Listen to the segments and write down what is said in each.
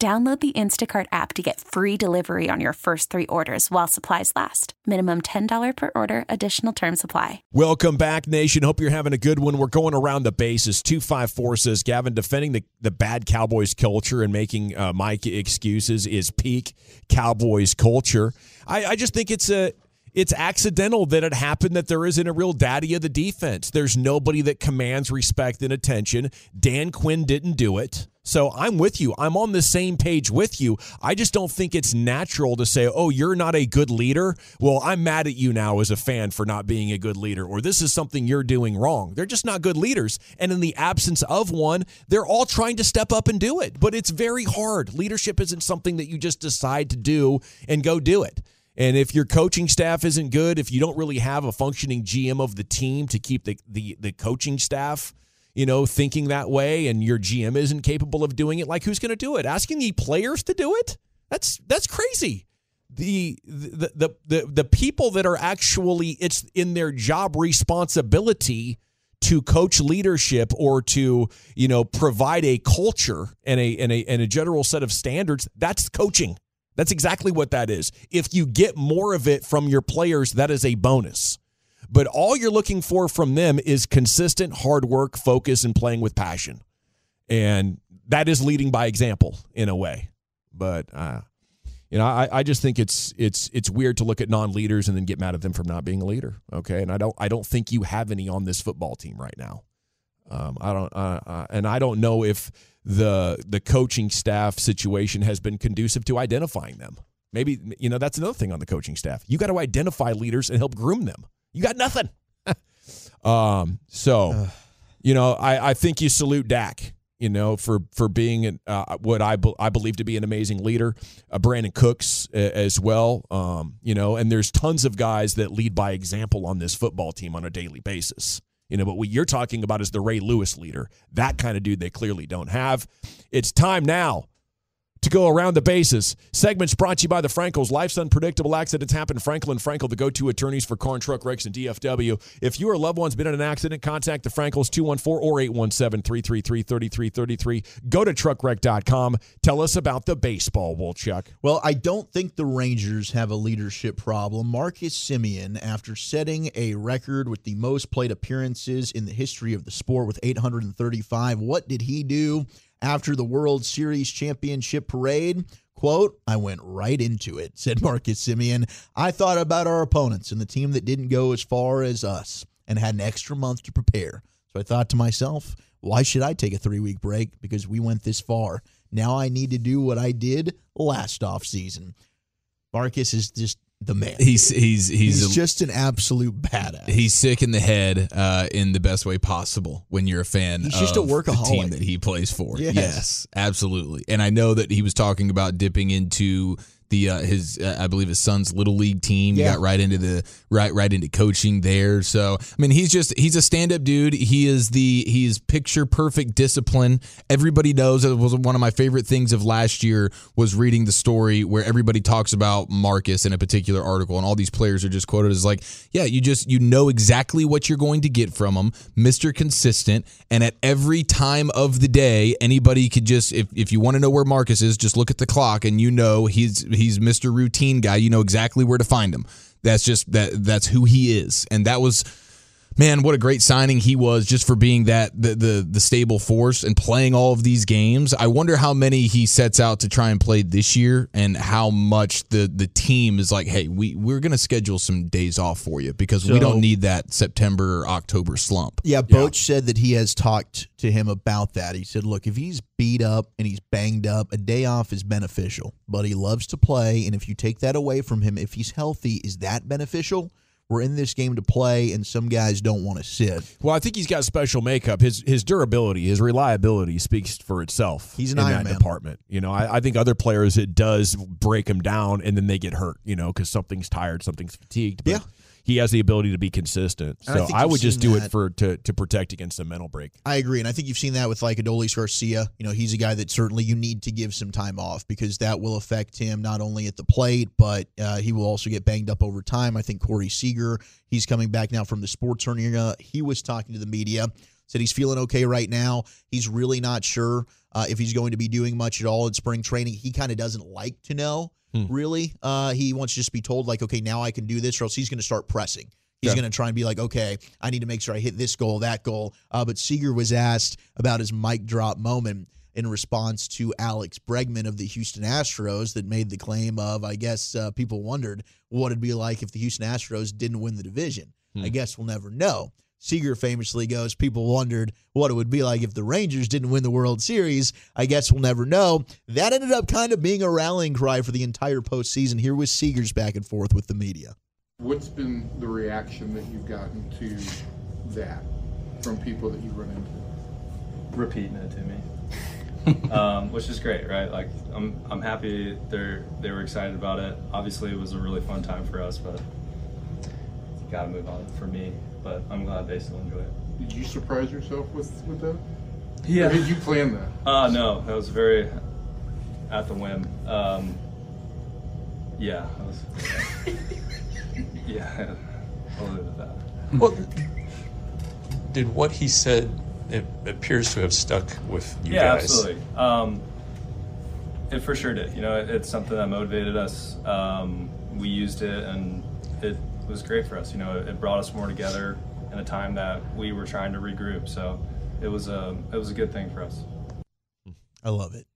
Download the Instacart app to get free delivery on your first three orders while supplies last. Minimum $10 per order, additional term supply. Welcome back, Nation. Hope you're having a good one. We're going around the bases. 254 says Gavin, defending the, the bad Cowboys culture and making uh, Mike excuses is peak Cowboys culture. I, I just think it's a it's accidental that it happened that there isn't a real daddy of the defense. There's nobody that commands respect and attention. Dan Quinn didn't do it. So I'm with you. I'm on the same page with you. I just don't think it's natural to say, oh, you're not a good leader. Well, I'm mad at you now as a fan for not being a good leader, or this is something you're doing wrong. They're just not good leaders. And in the absence of one, they're all trying to step up and do it. But it's very hard. Leadership isn't something that you just decide to do and go do it. And if your coaching staff isn't good, if you don't really have a functioning GM of the team to keep the, the, the coaching staff you know, thinking that way and your GM isn't capable of doing it, like who's going to do it? Asking the players to do it? That's that's crazy. The, the the the the people that are actually it's in their job responsibility to coach leadership or to you know provide a culture and a and a and a general set of standards that's coaching that's exactly what that is if you get more of it from your players that is a bonus but all you're looking for from them is consistent hard work, focus, and playing with passion. And that is leading by example in a way. But uh, you know, I, I just think it's it's it's weird to look at non-leaders and then get mad at them for not being a leader. Okay, and I don't I don't think you have any on this football team right now. Um, I don't, uh, uh, and I don't know if the the coaching staff situation has been conducive to identifying them. Maybe you know that's another thing on the coaching staff. You got to identify leaders and help groom them. You got nothing. um, so, you know, I, I think you salute Dak. You know, for for being uh, what I be, I believe to be an amazing leader, uh, Brandin Cooks uh, as well. Um, you know, and there's tons of guys that lead by example on this football team on a daily basis. You know, but what you're talking about is the Ray Lewis leader. That kind of dude they clearly don't have. It's time now to go around the bases. Segments brought to you by the Frenkels. Life's unpredictable. Accidents happen. Franklin Frankel, the go-to attorneys for car and truck wrecks and DFW. If you or loved one's been in an accident, contact the Frenkels 214 or 817-333-3333. Go to truckwreck.com. Tell us about the baseball, Wolchuk. Well, I don't think the Rangers have a leadership problem. Marcus Semien, after setting a record with the most plate appearances in the history of the sport with 835, what did he do? After the World Series championship parade. Quote, I went right into it, said Marcus Semien. I thought about our opponents and the team that didn't go as far as us and had an extra month to prepare. So I thought to myself, why should I take a three week break? Because we went this far. Now I need to do what I did last off season. Marcus is just the man. He's he's he's, he's a, just an absolute badass. He's sick in the head uh, in the best way possible when you're a fan. He's just a workaholic. The team that he plays for. Yes. yes, absolutely. And I know that he was talking about dipping into the uh, his uh, I believe his son's little league team. Yeah. He got right into the right right into coaching there. So I mean he's just he's a stand up dude. He is the he's picture perfect discipline. Everybody knows it was one of my favorite things of last year was reading the story where everybody talks about Marcus in a particular article and all these players are just quoted as like yeah you just you know exactly what you're going to get from him, Mister Consistent, and at every time of the day anybody could just if if you want to know where Marcus is just look at the clock and you know he's he's Mr. Routine guy. You know exactly where to find him. That's just that that's who he is. And that was man, what a great signing he was just for being that the, the the stable force and playing all of these games. I wonder how many he sets out to try and play this year, and how much the the team is like, hey, we we're gonna schedule some days off for you because so, we don't need that September or October slump. Yeah, Boch yeah. said that he has talked to him about that. He said, look, if he's beat up and he's banged up, a day off is beneficial, but he loves to play, and if you take that away from him, if he's healthy, is that beneficial? We're in this game to play, and some guys don't want to sit. Well, I think he's got special makeup. His his durability, his reliability speaks for itself. He's an in Iron that Man. department. You know, I, I, think other players it does break them down, and then they get hurt. You know, because something's tired, something's fatigued. But yeah he has the ability to be consistent. So I, I would just do that. it for to to protect against a mental break. I agree, and I think you've seen that with like Adolis Garcia. You know, he's a guy that certainly you need to give some time off because that will affect him not only at the plate, but uh, he will also get banged up over time. I think Corey Seager, he's coming back now from the sports hernia. He was talking to the media, said he's feeling okay right now. He's really not sure uh, if he's going to be doing much at all in spring training. He kind of doesn't like to know Hmm. Really, uh, he wants to just be told like, okay, now I can do this, or else he's going to start pressing. He's yeah. going to try and be like, okay, I need to make sure I hit this goal, that goal. Uh, but Seager was asked about his mic drop moment in response to Alex Bregman of the Houston Astros that made the claim of, I guess uh, people wondered what it'd be like if the Houston Astros didn't win the division. Hmm. I guess we'll never know. Seager famously goes, People wondered what it would be like if the Rangers didn't win the World Series. I guess we'll never know. That ended up kind of being a rallying cry for the entire postseason. Here was Seager's back and forth with the media. What's been the reaction that you've gotten to that from people that you run into? Repeating it to me. um, which is great, right? Like I'm, I'm happy they're they were excited about it. Obviously, it was a really fun time for us, but got to move on for me but I'm glad they still enjoy it. Did you surprise yourself with, with that? Yeah. Or did you plan that? Uh, no, that was very at the whim. Um, yeah, was, yeah, I'll leave it at that. Well, did what he said it appears to have stuck with you yeah, guys? Yeah, absolutely. Um, it for sure did. You know, it, it's something that motivated us. Um, we used it, and it was great for us. You know, it, it brought us more together in a time that we were trying to regroup. So it was a it was a good thing for us. I love it.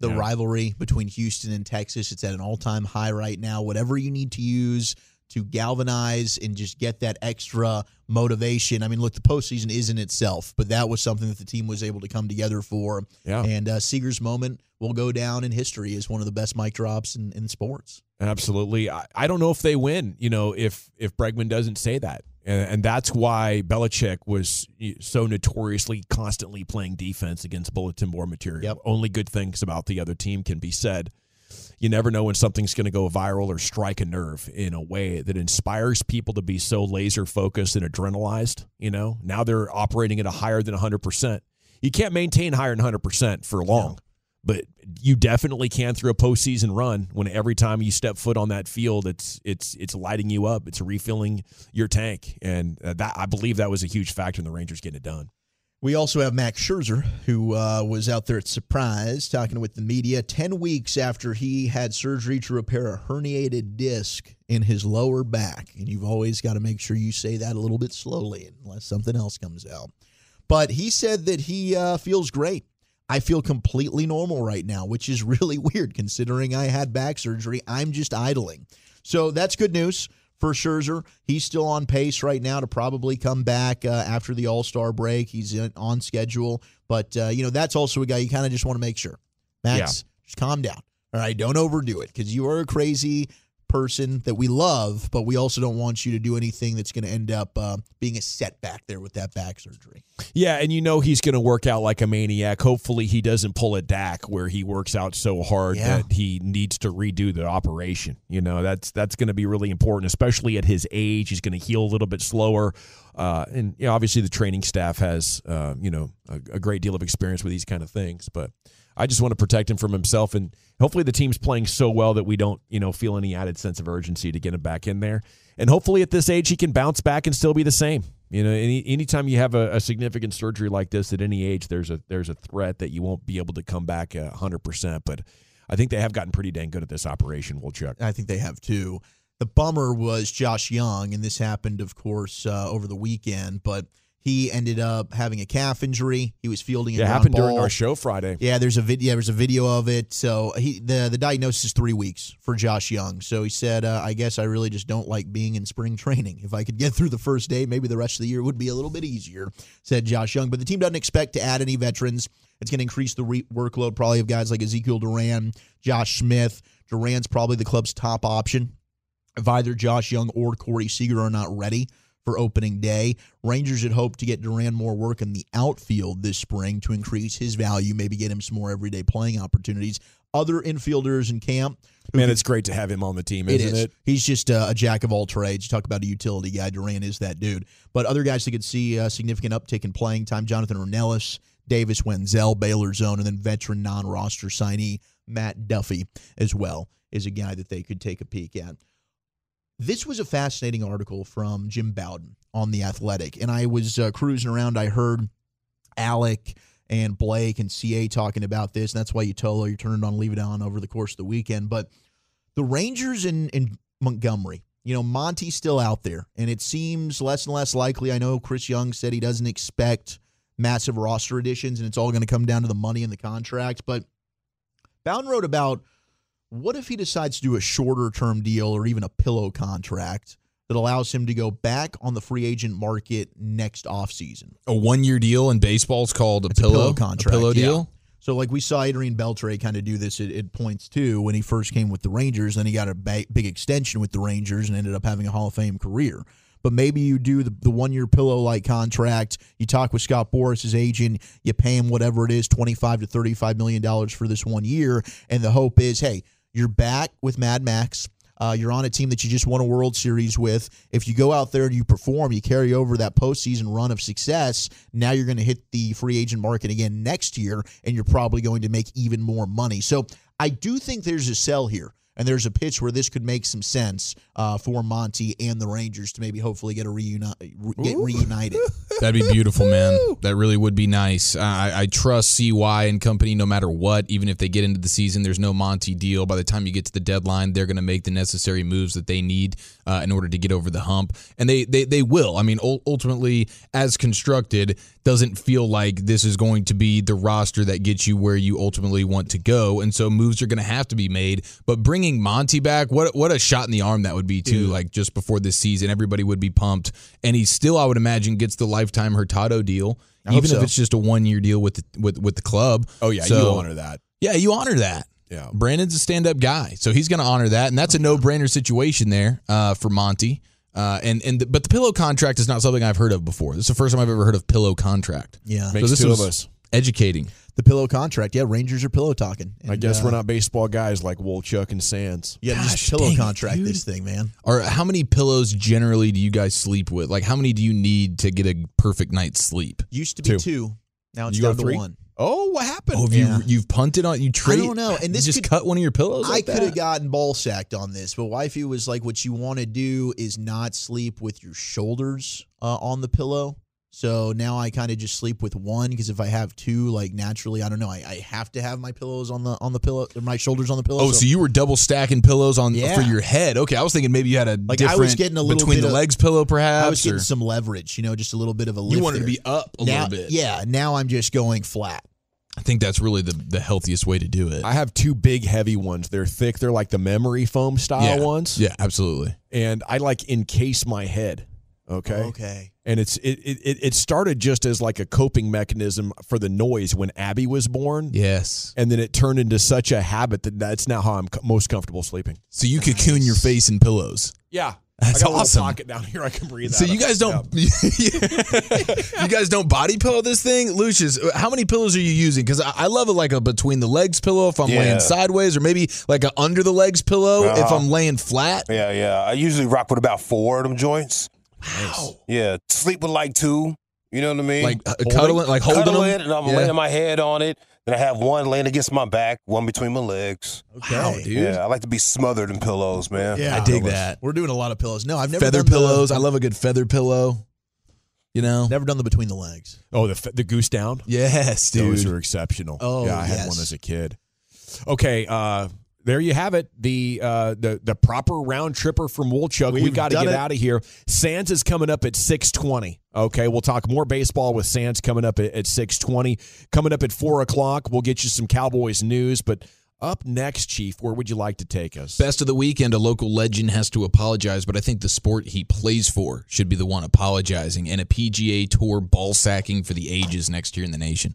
The yeah. rivalry between Houston and Texas, it's at an all time high right now. Whatever you need to use to galvanize and just get that extra motivation. I mean, look, the postseason is in itself, but that was something that the team was able to come together for. Yeah. And uh, Seager's moment will go down in history as one of the best mic drops in, in sports. Absolutely. I, I don't know if they win, you know, if if Bregman doesn't say that. And, and that's why Belichick was so notoriously constantly playing defense against bulletin board material. Yep. Only good things about the other team can be said. You never know when something's going to go viral or strike a nerve in a way that inspires people to be so laser focused and adrenalized. You know, now they're operating at a higher than 100%. You can't maintain higher than 100% for long but you definitely can through a postseason run when every time you step foot on that field, it's it's it's lighting you up, it's refilling your tank, and uh, that I believe that was a huge factor in the Rangers getting it done. We also have Max Scherzer, who uh, was out there at Surprise talking with the media 10 weeks after he had surgery to repair a herniated disc in his lower back. And you've always got to make sure you say that a little bit slowly unless something else comes out. But he said that he uh, feels great. I feel completely normal right now, which is really weird considering I had back surgery. I'm just idling. So that's good news for Scherzer. He's still on pace right now to probably come back uh, after the All Star break. He's in, on schedule. But, uh, you know, that's also a guy you kind of just want to make sure. Max, yeah. just calm down. All right, don't overdo it because you are a crazy person that we love, but we also don't want you to do anything that's going to end up uh, being a setback there with that back surgery. Yeah, and you know he's going to work out like a maniac. Hopefully, he doesn't pull a Dak where he works out so hard yeah. that he needs to redo the operation. You know that's that's going to be really important, especially at his age. He's going to heal a little bit slower, uh, and you know, obviously the training staff has uh, you know a, a great deal of experience with these kind of things, but. I just want to protect him from himself, and hopefully the team's playing so well that we don't, you know, feel any added sense of urgency to get him back in there. And hopefully at this age he can bounce back and still be the same. You know, any anytime you have a, a significant surgery like this at any age, there's a there's a threat that you won't be able to come back hundred percent. But I think they have gotten pretty dang good at this operation, Wolchuk. I think they have too. The bummer was Josh Jung, and this happened, of course, uh, over the weekend. But he ended up having a calf injury. He was fielding. A It happened during our show Friday. Yeah, there's a video. There's a video of it. So he the the diagnosis is three weeks for Josh Jung. So he said, uh, "I guess I really just don't like being in spring training. If I could get through the first day, maybe the rest of the year would be a little bit easier." Said Josh Jung. But the team doesn't expect to add any veterans. It's going to increase the re- workload probably of guys like Ezekiel Duran, Josh Smith. Duran's probably the club's top option. If either Josh Jung or Corey Seager are not ready for opening day, Rangers had hoped to get Duran more work in the outfield this spring to increase his value, maybe get him some more everyday playing opportunities. Other infielders in camp. Man, could- it's great to have him on the team, isn't is. it? He's just uh, a jack of all trades. You talk about a utility guy. Duran is that dude. But other guys that could see a significant uptick in playing time: Jonathan Ornelas, Davis Wendzel, Baylor Zone, and then veteran non-roster signee Matt Duffy as well is a guy that they could take a peek at. This was a fascinating article from Jim Bowden on the Athletic, and I was uh, cruising around. I heard Alec and Blake and CA talking about this, and that's why you her you turned it on, leave it on over the course of the weekend. But the Rangers in, in Montgomery, you know, Monty's still out there, and it seems less and less likely. I know Chris Young said he doesn't expect massive roster additions, and it's all going to come down to the money in the contract. But Bowden wrote about what if he decides to do a shorter term deal or even a pillow contract that allows him to go back on the free agent market next offseason? A one year deal in baseball is called a It's a pillow, pillow contract, A pillow yeah. deal. So, like we saw Adrian Beltre kind of do this at, at points too when he first came with the Rangers. Then he got a ba- big extension with the Rangers and ended up having a Hall of Fame career. But maybe you do the, the one year pillow like contract. You talk with Scott Boras, his agent. You pay him whatever it is, twenty five to thirty five million dollars for this one year, and the hope is, hey, you're back with Mad Max. Uh, you're on a team that you just won a World Series with. If you go out there and you perform, you carry over that postseason run of success. Now you're going to hit the free agent market again next year, and you're probably going to make even more money. So I do think there's a sell here, and there's a pitch where this could make some sense uh, for Monty and the Rangers to maybe hopefully get a reuni- re- get reunited. That'd be beautiful, man. That really would be nice. I, I trust CY and company no matter what. Even if they get into the season, there's no Monty deal. By the time you get to the deadline, they're going to make the necessary moves that they need uh, in order to get over the hump, and they they, they will. I mean, ultimately, as constructed, doesn't feel like this is going to be the roster that gets you where you ultimately want to go, and so moves are going to have to be made. But bringing Monty back, what what a shot in the arm that would be too. Like just before this season, everybody would be pumped, and he still, I would imagine, gets the lifetime Hurtado deal, I even if it's just a one year deal with the, with with the club. Oh yeah, So- you honor that. Yeah, you honor that. Yeah. Brandon's a stand up guy, so he's going to honor that, and that's a no brainer situation there uh, for Monty. Uh, and and the, but the pillow contract is not something I've heard of before. This is the first time I've ever heard of pillow contract. Yeah. Makes this two was of us. Educating. The pillow contract. Yeah, Rangers are pillow talking. I guess uh, we're not baseball guys like Wolchuk and Sands. Yeah, Gosh, just pillow dang it, contract this thing, man. Or how many pillows generally do you guys sleep with? Like how many do you need to get a perfect night's sleep? Used to be Two. two. Now it's You go down to three? one. Oh, what happened? Oh, have Yeah. you you've punted on you trade? don't know, and you this just could- cut one of your pillows. I could have gotten ball sacked on this, but wifey was like, "What you want to do is not sleep with your shoulders uh, on the pillow." So now I kind of just sleep with one because if I have two, like naturally, I don't know, I, I have to have my pillows on the on the pillow, or my shoulders on the pillow. Oh, so you were double stacking pillows on Yeah. for your head? Okay, I was thinking maybe you had a Like, I was getting a little between bit the of- legs pillow, perhaps. I was getting or- some leverage, you know, just a little bit of a lift. you wanted to be up a now, little bit. Yeah, now I'm just going flat. I think that's really the the healthiest way to do it. I have two big heavy ones. They're thick. They're like the memory foam style yeah. ones. Yeah, absolutely. And I like encase my head. Okay. Okay. And it's it, it it- it started just as like a coping mechanism for the noise when Abby was born. Yes. And then it turned into such a habit that that's now how I'm co- most comfortable sleeping. So you cocoon your face in pillows. Yeah. That's I got a little awesome. pocket down here I can breathe So out you of. guys don't you guys don't body pillow this thing, Lucius? How many pillows are you using? Because I, I love it like a between the legs pillow if I'm Yeah. laying sideways, or maybe like a under the legs pillow if Uh-huh. I'm laying flat. Yeah, yeah. I usually rock with about four of them joints. Wow. Yeah, sleep with like two. You know what I mean? Like uh, cuddling, like holding Cuddle them. it, and I'm Yeah. laying my head on it. Then I have one laying against my back, one between my legs. Okay. Wow, dude. Yeah, I like to be smothered in pillows, man. Yeah, I dig that. We're doing a lot of pillows. No, I've never Feather done the- pillows. I love a good feather pillow. You know. Never done the between the legs. Oh, the the goose down. Yes, dude. Those are exceptional. Oh, yeah, I had yes. one as a kid. Okay, uh, there you have it. The uh, the the proper round tripper from Wolchuk. we We've got to get it. out of here. Sands is coming up at six twenty. Okay, we'll talk more baseball with Sands coming up at, at six twenty. Coming up at four o'clock, we'll get you some Cowboys news. But up next, Chief, where would you like to take us? Best of the weekend, a local legend has to apologize, but I think the sport he plays for should be the one apologizing, and a PGA Tour ball sacking for the ages next year in the nation.